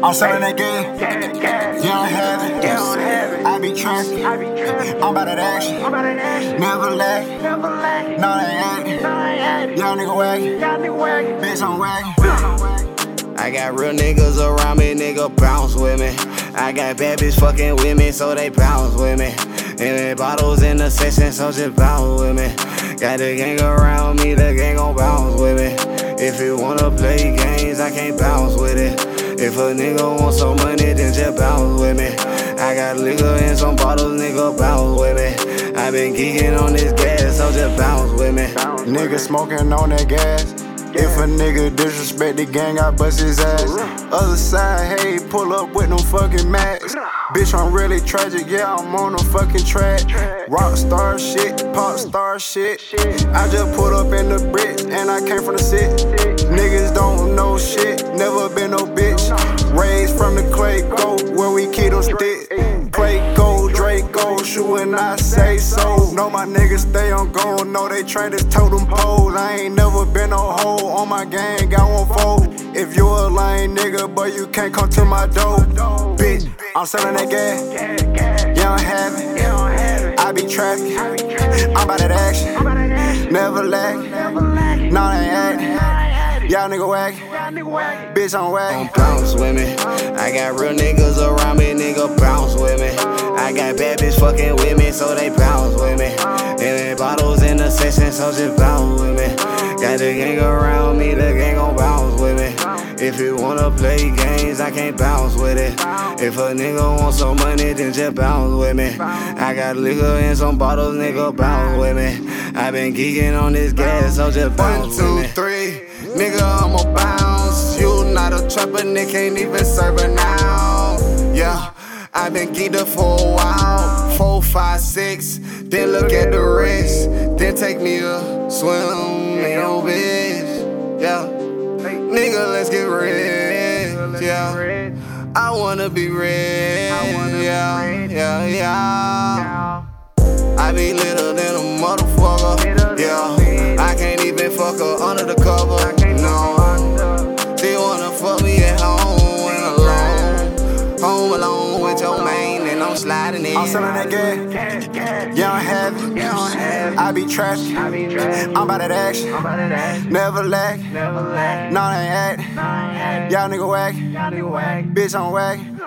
I'm selling that gas. You don't have it. I be trapping. I'm about that action. Never lack. No, they ain't. Young nigga wagging. Bitch, I'm wagging. I got real niggas around me, nigga bounce with me. I got bad bitch fucking with me, so they bounce with me. And the bottles in the section, so just bounce with me. Got the gang around me, the gang gon' bounce with me. If you wanna play games, I can't bounce with it. If a nigga want some money, then just bounce with me. I got liquor and some bottles, nigga bounce with me. I been geeking on this gas, so just bounce with me. Nigga smoking on that gas. If a nigga disrespect the gang, I bust his ass. Other side, hey, pull up with no fucking max. Bitch, I'm really tragic, yeah, I'm on a fucking track. Rockstar shit, pop star shit. I just put up in the bricks and I came from the city. Niggas don't Shoot when I say so. Know my niggas stay on gold, know they train this totem pole. I ain't never been no hoe on my gang, got one fold. If you a lame nigga, but you can't come to my door. Bitch, I'm selling that gas. You don't have it. I be trapping. I'm about that action. Never lack. No, they ain't. Y'all nigga wagging. Bitch, I'm Don't wagging. bounce with me. I got real niggas around me, nigga bounce with me. I got bad bitch fucking with me, so they bounce with me. And the bottles in the section, so just bounce with me. Got the gang around me, the gang gon' bounce with me. If you wanna play games, I can't bounce with it. If a nigga want some money, then just bounce with me. I got liquor and some bottles, nigga bounce with me. I been geeking on this gas, so just One, bounce two, with me. three. Nigga, nigga, can't even serve it now. Yeah, i been geeked up for a while. Four, five, six. Then look at the rest. Then take me a swim in your bitch. Yeah. Nigga, let's get rich. Yeah. I wanna be rich. Yeah, yeah, yeah. I be litter than a I'm sliding in. I'm selling that gas. Don't have it. I be trapping. I'm about that action. Never lack. No, they ain't. Act. Y'all nigga wagging. Bitch, I'm wagging.